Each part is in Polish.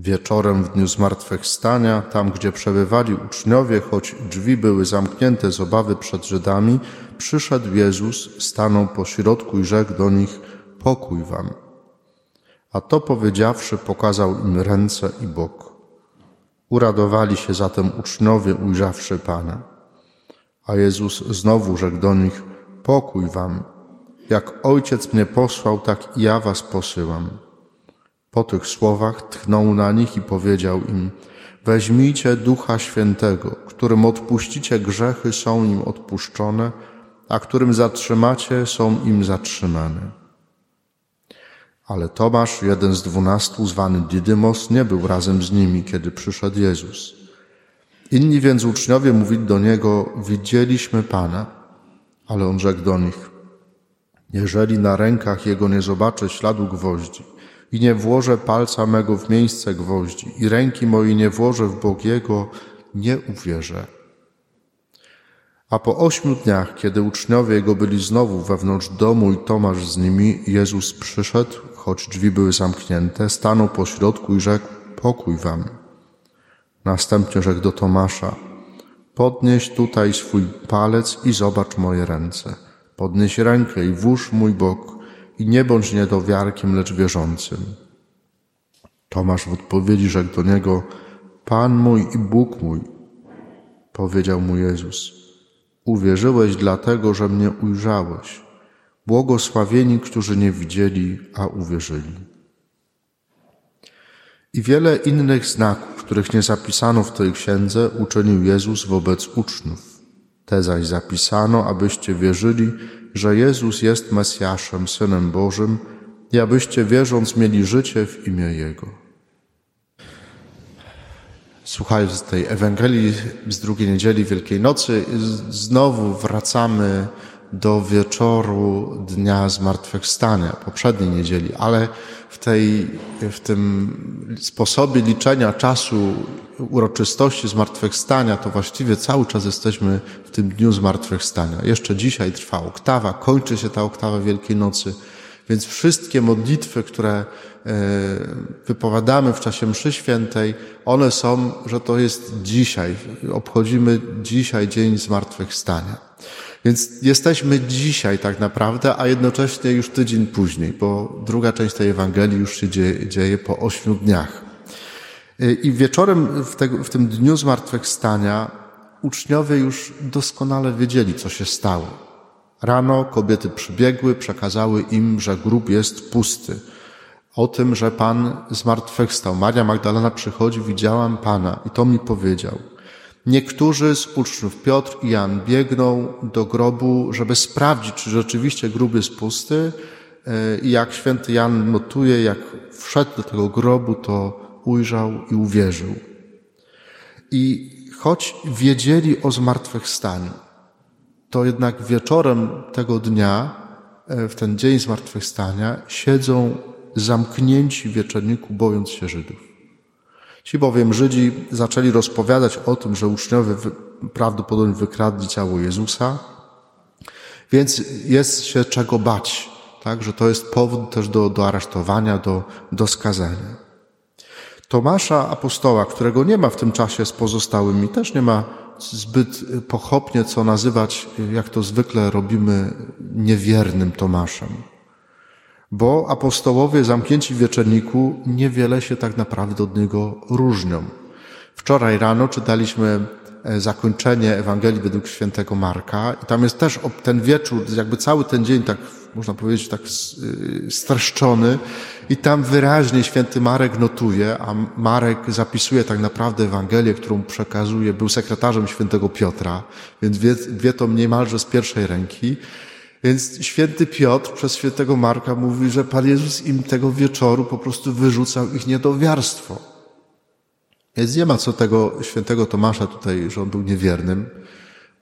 Wieczorem w dniu zmartwychwstania, tam gdzie przebywali uczniowie, choć drzwi były zamknięte z obawy przed Żydami, przyszedł Jezus, stanął pośrodku i rzekł do nich: Pokój wam. A to powiedziawszy, pokazał im ręce i bok. Uradowali się zatem uczniowie, ujrzawszy Pana. A Jezus znowu rzekł do nich: Pokój wam. Jak Ojciec mnie posłał, tak i ja was posyłam. Po tych słowach tchnął na nich i powiedział im: Weźmijcie Ducha Świętego, którym odpuścicie grzechy, są im odpuszczone, a którym zatrzymacie, są im zatrzymane. Ale Tomasz, jeden z dwunastu, zwany Didymos, nie był razem z nimi, kiedy przyszedł Jezus. Inni więc uczniowie mówili do niego: Widzieliśmy Pana. Ale on rzekł do nich: Jeżeli na rękach jego nie zobaczę śladu gwoździ, i nie włożę palca mego w miejsce gwoździ, i ręki mojej nie włożę w bok jego, nie uwierzę. A po ośmiu dniach, kiedy uczniowie jego byli znowu wewnątrz domu i Tomasz z nimi, Jezus przyszedł, choć drzwi były zamknięte, stanął po środku i rzekł: Pokój wam. Następnie rzekł do Tomasza: Podnieś tutaj swój palec i zobacz moje ręce. Podnieś rękę i włóż mój bok i nie bądź niedowiarkiem, lecz wierzącym. Tomasz w odpowiedzi rzekł do niego: Pan mój i Bóg mój. Powiedział mu Jezus: Uwierzyłeś dlatego, że mnie ujrzałeś. Błogosławieni, którzy nie widzieli, a uwierzyli. I wiele innych znaków, których nie zapisano w tej księdze, uczynił Jezus wobec uczniów. Te zaś zapisano, abyście wierzyli, że Jezus jest Mesjaszem, Synem Bożym i abyście wierząc mieli życie w imię Jego. Słuchając tej Ewangelii z drugiej niedzieli Wielkiej Nocy, znowu wracamy do wieczoru Dnia Zmartwychwstania, poprzedniej niedzieli, ale w, tej, w tym sposobie liczenia czasu uroczystości Zmartwychwstania, to właściwie cały czas jesteśmy w tym Dniu Zmartwychwstania. Jeszcze dzisiaj trwa oktawa, kończy się ta oktawa Wielkiej Nocy, więc wszystkie modlitwy, które e, wypowiadamy w czasie mszy świętej, one są, że to jest dzisiaj. Obchodzimy dzisiaj Dzień Zmartwychwstania. Więc jesteśmy dzisiaj tak naprawdę, a jednocześnie już tydzień później, bo druga część tej Ewangelii już się dzieje, dzieje po ośmiu dniach. I wieczorem w, tego, w tym dniu zmartwychwstania uczniowie już doskonale wiedzieli, co się stało. Rano kobiety przybiegły, przekazały im, że grób jest pusty. O tym, że Pan zmartwychwstał. Maria Magdalena przychodzi, widziałam Pana i to mi powiedział. Niektórzy z uczniów, Piotr i Jan, biegną do grobu, żeby sprawdzić, czy rzeczywiście grób jest pusty. E, I jak święty Jan notuje, jak wszedł do tego grobu, to ujrzał i uwierzył. I choć wiedzieli o zmartwychwstaniu, to jednak wieczorem tego dnia, e, w ten dzień zmartwychwstania, siedzą zamknięci w wieczorniku, bojąc się Żydów. Ci bowiem Żydzi zaczęli rozpowiadać o tym, że uczniowie prawdopodobnie wykradli ciało Jezusa, więc jest się czego bać, tak? że to jest powód też do, do aresztowania, do, do skazania. Tomasza apostoła, którego nie ma w tym czasie z pozostałymi, też nie ma zbyt pochopnie co nazywać, jak to zwykle robimy, niewiernym Tomaszem bo apostołowie zamknięci w wieczerniku niewiele się tak naprawdę od niego różnią. Wczoraj rano czytaliśmy e, zakończenie Ewangelii według świętego Marka i tam jest też ten wieczór, jakby cały ten dzień tak, można powiedzieć, tak y, streszczony i tam wyraźnie święty Marek notuje, a Marek zapisuje tak naprawdę Ewangelię, którą przekazuje, był sekretarzem świętego Piotra, więc wie, wie to niemalże z pierwszej ręki, więc święty Piotr przez świętego Marka mówi, że Pan Jezus im tego wieczoru po prostu wyrzucał ich niedowiarstwo. Więc nie ma co tego świętego Tomasza tutaj, że on był niewiernym,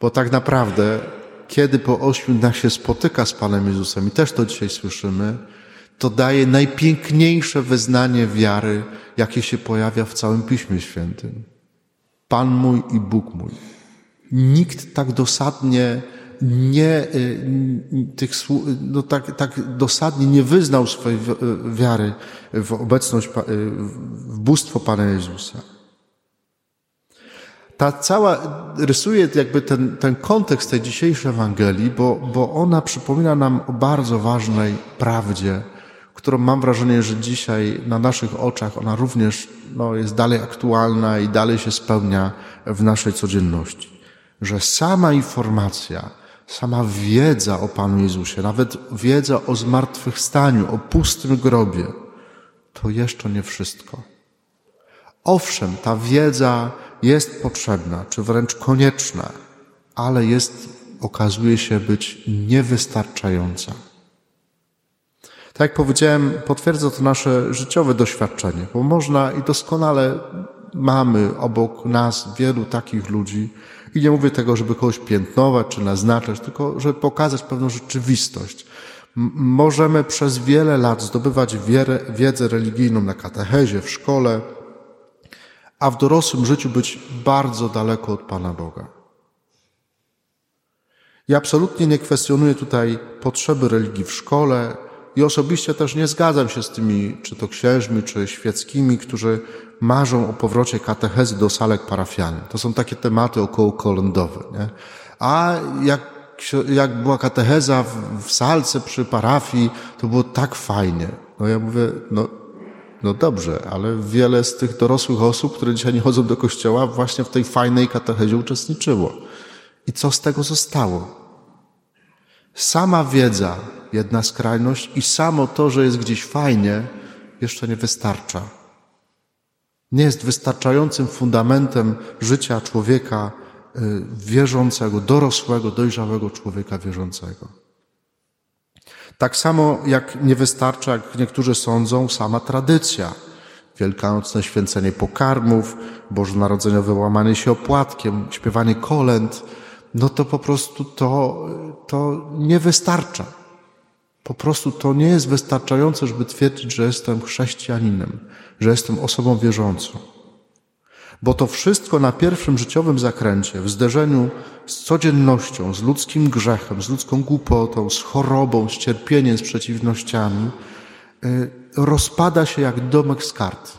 bo tak naprawdę, kiedy po ośmiu dniach się spotyka z Panem Jezusem, i też to dzisiaj słyszymy, to daje najpiękniejsze wyznanie wiary, jakie się pojawia w całym Piśmie Świętym. Pan mój i Bóg mój. Nikt tak dosadnie nie, tych, no tak, tak dosadnie nie wyznał swojej wiary w obecność, w bóstwo Pana Jezusa ta cała rysuje jakby ten, ten kontekst tej dzisiejszej Ewangelii, bo, bo ona przypomina nam o bardzo ważnej prawdzie, którą mam wrażenie, że dzisiaj na naszych oczach ona również no, jest dalej aktualna i dalej się spełnia w naszej codzienności. Że sama informacja, sama wiedza o Panu Jezusie, nawet wiedza o zmartwychwstaniu, o pustym grobie, to jeszcze nie wszystko. Owszem, ta wiedza jest potrzebna, czy wręcz konieczna, ale jest, okazuje się być niewystarczająca. Tak jak powiedziałem, potwierdza to nasze życiowe doświadczenie, bo można i doskonale mamy obok nas wielu takich ludzi, i nie mówię tego, żeby kogoś piętnować czy naznaczać, tylko żeby pokazać pewną rzeczywistość. możemy przez wiele lat zdobywać wiedzę religijną na katechezie, w szkole, a w dorosłym życiu być bardzo daleko od Pana Boga. Ja absolutnie nie kwestionuję tutaj potrzeby religii w szkole i osobiście też nie zgadzam się z tymi, czy to księżmi, czy świeckimi, którzy marzą o powrocie katechezy do salek parafialnych. To są takie tematy okołokolędowe. Nie? A jak, jak była katecheza w, w salce przy parafii, to było tak fajnie. No ja mówię, no no dobrze, ale wiele z tych dorosłych osób, które dzisiaj nie chodzą do kościoła, właśnie w tej fajnej katechezie uczestniczyło. I co z tego zostało? Sama wiedza, jedna skrajność, i samo to, że jest gdzieś fajnie, jeszcze nie wystarcza. Nie jest wystarczającym fundamentem życia człowieka y, wierzącego, dorosłego, dojrzałego człowieka wierzącego. Tak samo jak nie wystarcza, jak niektórzy sądzą, sama tradycja. Wielkanocne święcenie pokarmów, bożonarodzeniowe łamanie się opłatkiem, śpiewanie kolęd, no to po prostu to, to nie wystarcza. Po prostu to nie jest wystarczające, żeby twierdzić, że jestem chrześcijaninem, że jestem osobą wierzącą. Bo to wszystko na pierwszym życiowym zakręcie, w zderzeniu z codziennością, z ludzkim grzechem, z ludzką głupotą, z chorobą, z cierpieniem, z przeciwnościami, y, rozpada się jak domek z kart.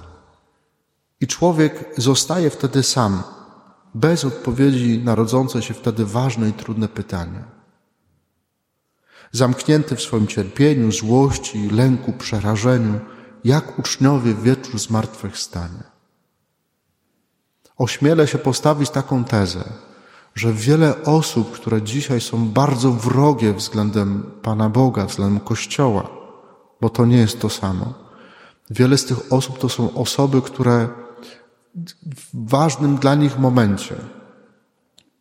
I człowiek zostaje wtedy sam, bez odpowiedzi na rodzące się wtedy ważne i trudne pytania. Zamknięty w swoim cierpieniu, złości, lęku, przerażeniu, jak uczniowie w wieczór zmartwychwstania. Ośmielę się postawić taką tezę, że wiele osób, które dzisiaj są bardzo wrogie względem Pana Boga, względem Kościoła, bo to nie jest to samo. Wiele z tych osób to są osoby, które w ważnym dla nich momencie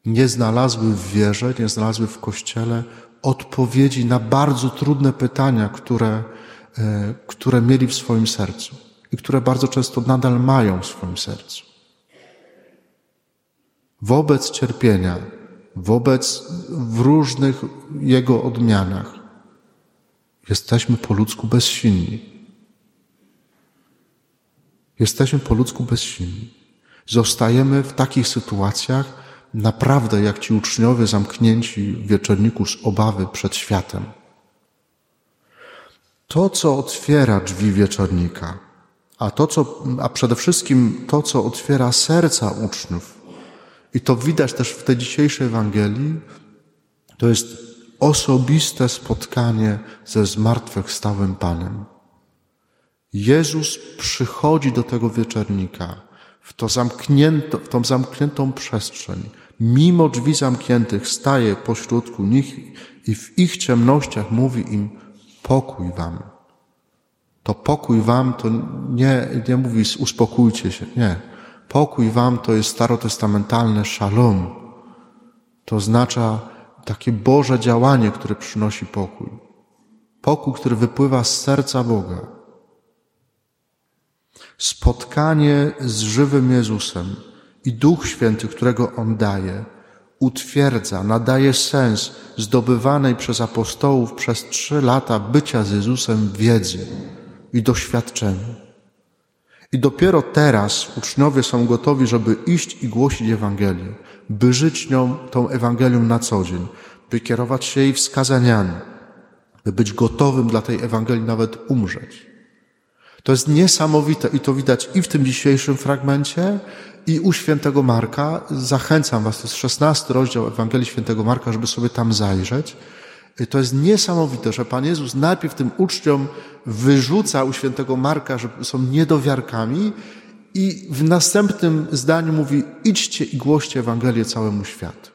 nie znalazły w wierze, nie znalazły w Kościele odpowiedzi na bardzo trudne pytania, które, e, które mieli w swoim sercu i które bardzo często nadal mają w swoim sercu wobec cierpienia, wobec w różnych jego odmianach. Jesteśmy po ludzku bezsilni. Jesteśmy po ludzku bezsilni. Zostajemy w takich sytuacjach naprawdę jak ci uczniowie zamknięci w wieczorniku z obawy przed światem. To, co otwiera drzwi wieczornika, a, to, co, a przede wszystkim to, co otwiera serca uczniów, i to widać też w tej dzisiejszej Ewangelii. To jest osobiste spotkanie ze zmartwychwstałym Panem. Jezus przychodzi do tego wieczornika w, to zamknięto, w tą zamkniętą przestrzeń. Mimo drzwi zamkniętych staje pośrodku nich i w ich ciemnościach mówi im pokój wam. To pokój wam to nie, nie mówi uspokójcie się, nie. Pokój wam to jest starotestamentalne shalom. To oznacza takie Boże działanie, które przynosi pokój. Pokój, który wypływa z serca Boga. Spotkanie z żywym Jezusem i Duch Święty, którego On daje, utwierdza, nadaje sens zdobywanej przez apostołów przez trzy lata bycia z Jezusem wiedzy i doświadczeniu. I dopiero teraz uczniowie są gotowi, żeby iść i głosić Ewangelię, by żyć nią, tą Ewangelią na co dzień, by kierować się jej wskazaniami, by być gotowym dla tej Ewangelii nawet umrzeć. To jest niesamowite i to widać i w tym dzisiejszym fragmencie, i u świętego Marka. Zachęcam Was, to jest 16 rozdział Ewangelii świętego Marka, żeby sobie tam zajrzeć. To jest niesamowite, że Pan Jezus najpierw tym uczniom wyrzuca u świętego Marka, że są niedowiarkami i w następnym zdaniu mówi idźcie i głoście Ewangelię całemu światu.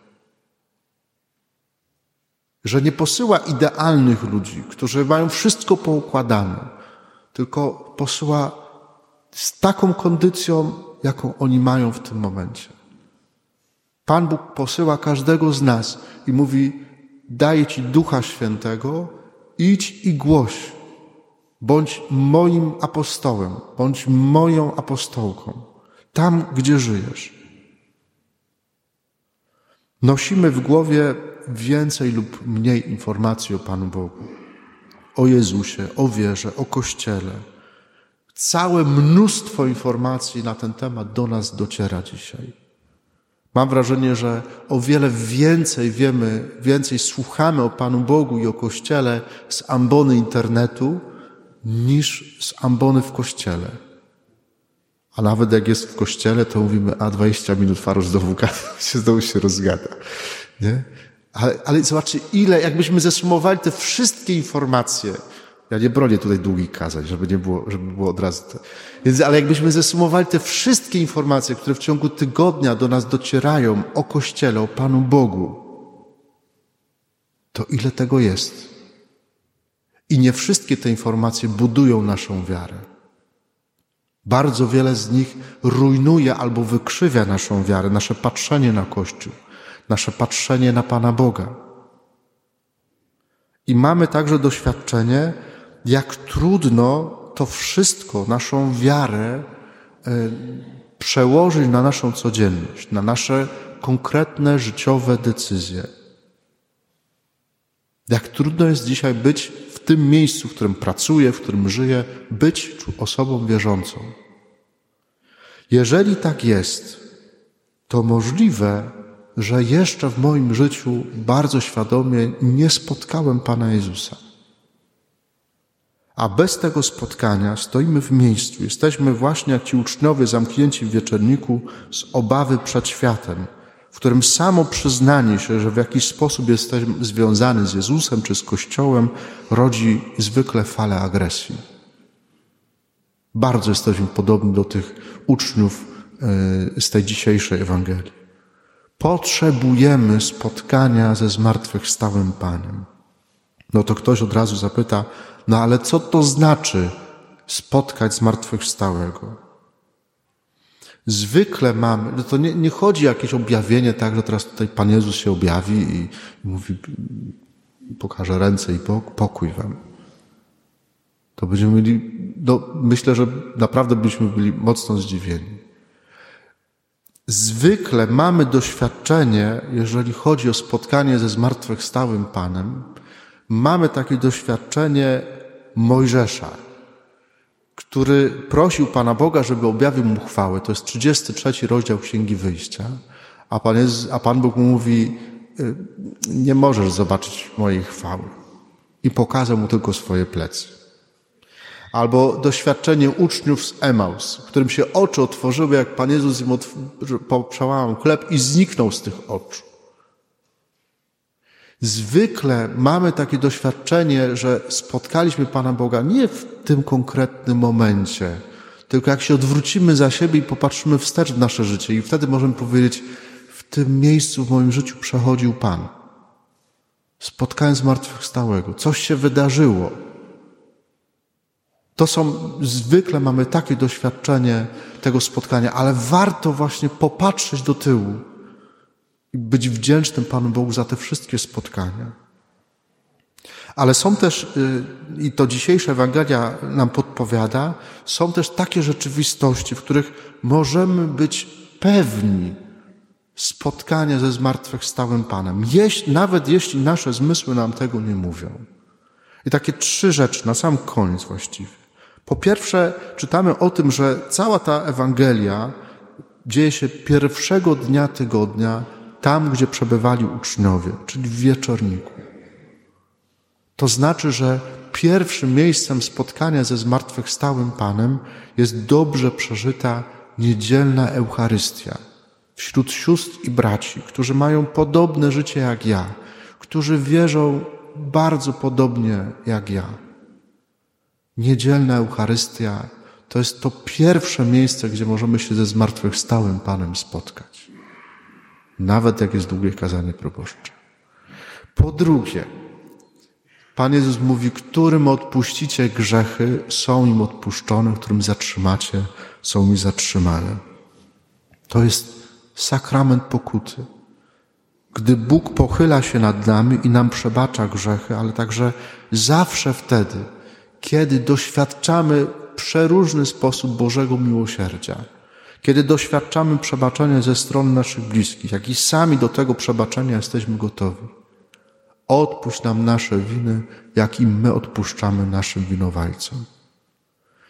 Że nie posyła idealnych ludzi, którzy mają wszystko poukładane, tylko posyła z taką kondycją, jaką oni mają w tym momencie. Pan Bóg posyła każdego z nas i mówi: Daję Ci Ducha Świętego, idź i głoś. Bądź moim apostołem, bądź moją apostołką, tam gdzie żyjesz. Nosimy w głowie więcej lub mniej informacji o Panu Bogu, o Jezusie, o wierze, o Kościele. Całe mnóstwo informacji na ten temat do nas dociera dzisiaj. Mam wrażenie, że o wiele więcej wiemy, więcej słuchamy o Panu Bogu i o Kościele z ambony internetu niż z ambony w Kościele. A nawet jak jest w Kościele, to mówimy, a 20 minut Farusz znowu, się, znowu się rozgada. Nie? Ale, ale zobaczcie, ile, jakbyśmy zesumowali te wszystkie informacje, ja nie bronię tutaj długich kazań, żeby nie było, żeby było od razu. Więc, ale jakbyśmy zesumowali te wszystkie informacje, które w ciągu tygodnia do nas docierają o Kościele, o Panu Bogu, to ile tego jest? I nie wszystkie te informacje budują naszą wiarę. Bardzo wiele z nich rujnuje albo wykrzywia naszą wiarę, nasze patrzenie na Kościół, nasze patrzenie na Pana Boga. I mamy także doświadczenie, jak trudno to wszystko, naszą wiarę, e, przełożyć na naszą codzienność, na nasze konkretne życiowe decyzje. Jak trudno jest dzisiaj być w tym miejscu, w którym pracuję, w którym żyję, być osobą wierzącą. Jeżeli tak jest, to możliwe, że jeszcze w moim życiu bardzo świadomie nie spotkałem Pana Jezusa. A bez tego spotkania stoimy w miejscu. Jesteśmy właśnie jak ci uczniowie zamknięci w wieczorniku z obawy przed światem, w którym samo przyznanie się, że w jakiś sposób jesteśmy związani z Jezusem czy z Kościołem, rodzi zwykle falę agresji. Bardzo jesteśmy podobni do tych uczniów e, z tej dzisiejszej Ewangelii. Potrzebujemy spotkania ze zmartwychwstałym Panem. No to ktoś od razu zapyta, no ale co to znaczy spotkać zmartwychwstałego? Zwykle mamy, no to nie, nie chodzi o jakieś objawienie, tak, że teraz tutaj Pan Jezus się objawi i mówi, pokaże ręce i pokój wam. To będziemy mieli, no myślę, że naprawdę byśmy byli mocno zdziwieni. Zwykle mamy doświadczenie, jeżeli chodzi o spotkanie ze zmartwychwstałym Panem, mamy takie doświadczenie Mojżesza, który prosił Pana Boga, żeby objawił mu chwałę. To jest 33 rozdział Księgi Wyjścia. A Pan, jest, a Pan Bóg mu mówi, y, nie możesz zobaczyć mojej chwały. I pokazał mu tylko swoje plecy. Albo doświadczenie uczniów z Emaus, którym się oczy otworzyły, jak Pan Jezus im przełamał chleb i zniknął z tych oczu. Zwykle mamy takie doświadczenie, że spotkaliśmy Pana Boga nie w tym konkretnym momencie, tylko jak się odwrócimy za siebie i popatrzymy wstecz w nasze życie i wtedy możemy powiedzieć, w tym miejscu w moim życiu przechodził Pan. Spotkałem zmartwychwstałego. Coś się wydarzyło. To są, zwykle mamy takie doświadczenie tego spotkania, ale warto właśnie popatrzeć do tyłu i być wdzięcznym Panu Bogu za te wszystkie spotkania. Ale są też, y, i to dzisiejsza Ewangelia nam podpowiada, są też takie rzeczywistości, w których możemy być pewni spotkania ze zmartwychwstałym Panem, jeśli, nawet jeśli nasze zmysły nam tego nie mówią. I takie trzy rzeczy, na sam koniec właściwie. Po pierwsze, czytamy o tym, że cała ta Ewangelia dzieje się pierwszego dnia tygodnia tam, gdzie przebywali uczniowie, czyli w wieczorniku. To znaczy, że pierwszym miejscem spotkania ze zmartwychwstałym Panem jest dobrze przeżyta niedzielna Eucharystia wśród sióstr i braci, którzy mają podobne życie jak ja, którzy wierzą bardzo podobnie jak ja. Niedzielna Eucharystia to jest to pierwsze miejsce, gdzie możemy się ze zmartwychwstałym Panem spotkać. Nawet jak jest długie kazanie proboszcze. Po drugie, Pan Jezus mówi, którym odpuścicie grzechy, są im odpuszczone, którym zatrzymacie, są mi zatrzymane. To jest sakrament pokuty. Gdy Bóg pochyla się nad nami i nam przebacza grzechy, ale także zawsze wtedy, kiedy doświadczamy przeróżny sposób Bożego miłosierdzia, kiedy doświadczamy przebaczenia ze strony naszych bliskich, jak i sami do tego przebaczenia jesteśmy gotowi. Odpuść nam nasze winy, jak i my odpuszczamy naszym winowajcom.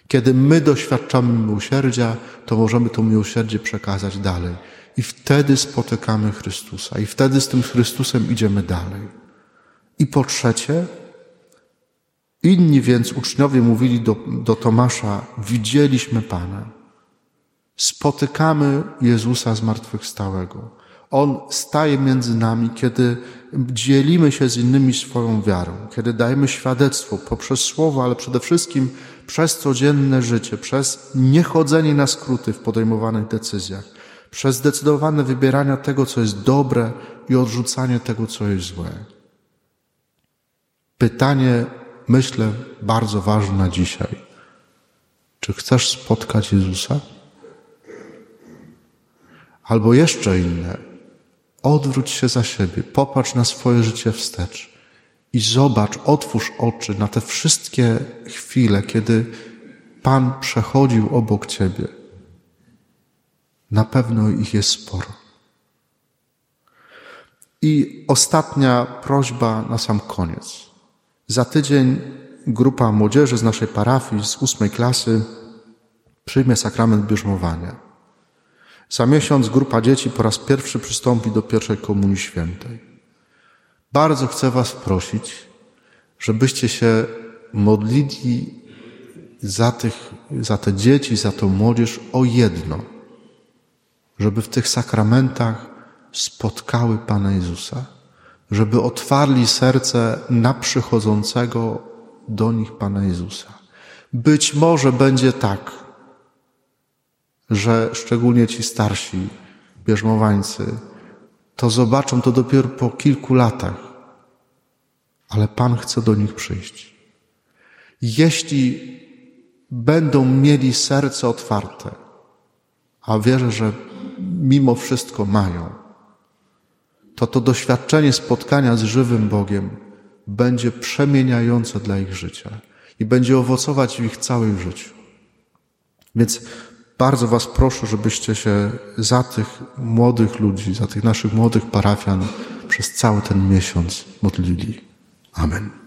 Kiedy my doświadczamy miłosierdzia, to możemy to miłosierdzie przekazać dalej. I wtedy spotykamy Chrystusa, i wtedy z tym Chrystusem idziemy dalej. I po trzecie, inni więc uczniowie mówili do, do Tomasza: Widzieliśmy Pana. Spotykamy Jezusa zmartwychwstałego. On staje między nami, kiedy dzielimy się z innymi swoją wiarą, kiedy dajemy świadectwo poprzez słowo, ale przede wszystkim przez codzienne życie, przez niechodzenie na skróty w podejmowanych decyzjach, przez zdecydowane wybieranie tego, co jest dobre i odrzucanie tego, co jest złe. Pytanie, myślę, bardzo ważne na dzisiaj. Czy chcesz spotkać Jezusa? Albo jeszcze inne Odwróć się za siebie, popatrz na swoje życie wstecz i zobacz, otwórz oczy na te wszystkie chwile, kiedy Pan przechodził obok ciebie. Na pewno ich jest sporo. I ostatnia prośba na sam koniec. Za tydzień grupa młodzieży z naszej parafii z ósmej klasy przyjmie sakrament bierzmowania. Za miesiąc grupa dzieci po raz pierwszy przystąpi do pierwszej komunii świętej. Bardzo chcę Was prosić, żebyście się modlili za, tych, za te dzieci, za tą młodzież o jedno, żeby w tych sakramentach spotkały Pana Jezusa, żeby otwarli serce na przychodzącego do nich Pana Jezusa. Być może będzie tak, że szczególnie ci starsi bierzmowańcy to zobaczą to dopiero po kilku latach, ale Pan chce do nich przyjść. Jeśli będą mieli serce otwarte, a wierzę, że mimo wszystko mają, to to doświadczenie spotkania z żywym Bogiem będzie przemieniające dla ich życia i będzie owocować w ich całym życiu. Więc bardzo Was proszę, żebyście się za tych młodych ludzi, za tych naszych młodych parafian przez cały ten miesiąc modlili. Amen.